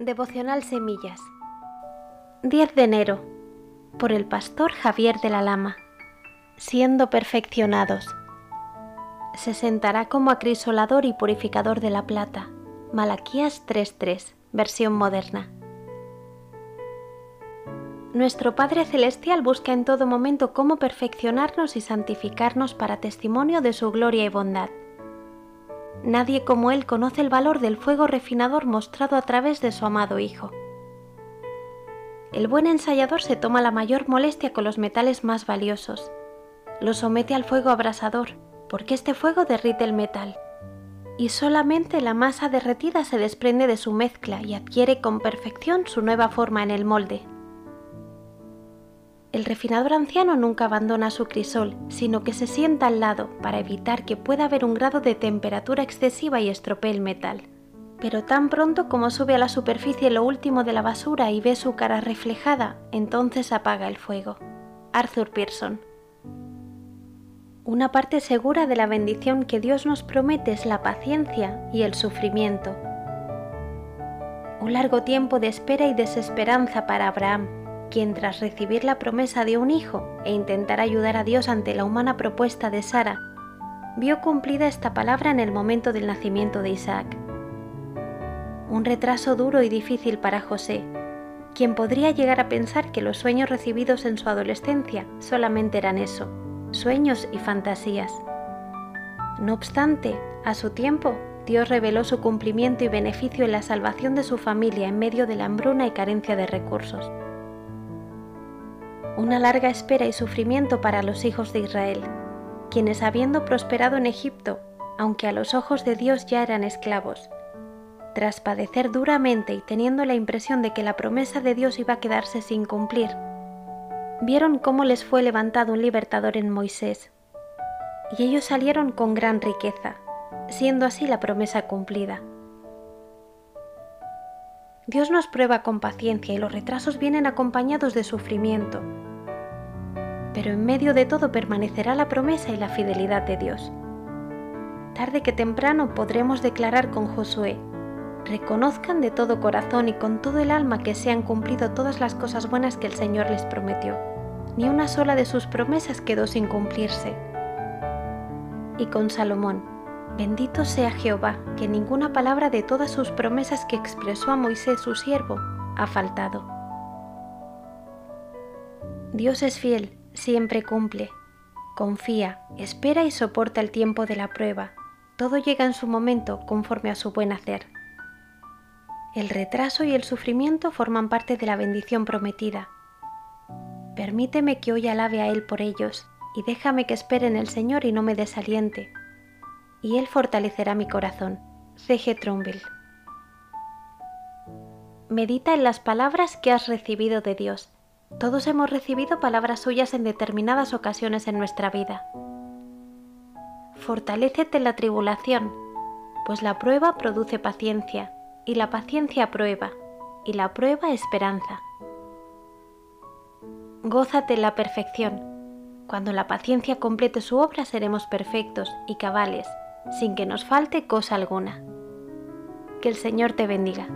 Devocional Semillas. 10 de enero. Por el pastor Javier de la Lama. Siendo perfeccionados. Se sentará como acrisolador y purificador de la plata. Malaquías 3.3 versión moderna. Nuestro Padre Celestial busca en todo momento cómo perfeccionarnos y santificarnos para testimonio de su gloria y bondad Nadie como Él conoce el valor del fuego refinador mostrado a través de su amado Hijo. El buen ensayador se toma la mayor molestia con los metales más valiosos. Los somete al fuego abrasador, porque este fuego derrite el metal. Y solamente la masa derretida se desprende de su mezcla y adquiere con perfección su nueva forma en el molde. El refinador anciano nunca abandona su crisol, sino que se sienta al lado para evitar que pueda haber un grado de temperatura excesiva y estropee el metal. Pero tan pronto como sube a la superficie lo último de la basura y ve su cara reflejada, entonces apaga el fuego. Arthur Pearson. Una parte segura de la bendición que Dios nos promete es la paciencia y el sufrimiento. Un largo tiempo de espera y desesperanza para Abraham quien tras recibir la promesa de un hijo e intentar ayudar a Dios ante la humana propuesta de Sara, vio cumplida esta palabra en el momento del nacimiento de Isaac. Un retraso duro y difícil para José, quien podría llegar a pensar que los sueños recibidos en su adolescencia solamente eran eso, sueños y fantasías. No obstante, a su tiempo, Dios reveló su cumplimiento y beneficio en la salvación de su familia en medio de la hambruna y carencia de recursos una larga espera y sufrimiento para los hijos de Israel, quienes habiendo prosperado en Egipto, aunque a los ojos de Dios ya eran esclavos, tras padecer duramente y teniendo la impresión de que la promesa de Dios iba a quedarse sin cumplir, vieron cómo les fue levantado un libertador en Moisés, y ellos salieron con gran riqueza, siendo así la promesa cumplida. Dios nos prueba con paciencia y los retrasos vienen acompañados de sufrimiento, pero en medio de todo permanecerá la promesa y la fidelidad de Dios. Tarde que temprano podremos declarar con Josué, reconozcan de todo corazón y con todo el alma que se han cumplido todas las cosas buenas que el Señor les prometió. Ni una sola de sus promesas quedó sin cumplirse. Y con Salomón, bendito sea Jehová, que ninguna palabra de todas sus promesas que expresó a Moisés su siervo ha faltado. Dios es fiel siempre cumple. Confía, espera y soporta el tiempo de la prueba. Todo llega en su momento conforme a su buen hacer. El retraso y el sufrimiento forman parte de la bendición prometida. Permíteme que hoy alabe a Él por ellos y déjame que espere en el Señor y no me desaliente. Y Él fortalecerá mi corazón. C.G. Trumbull. Medita en las palabras que has recibido de Dios todos hemos recibido palabras suyas en determinadas ocasiones en nuestra vida. Fortalécete en la tribulación, pues la prueba produce paciencia, y la paciencia prueba, y la prueba esperanza. Gózate en la perfección. Cuando la paciencia complete su obra seremos perfectos y cabales, sin que nos falte cosa alguna. Que el Señor te bendiga.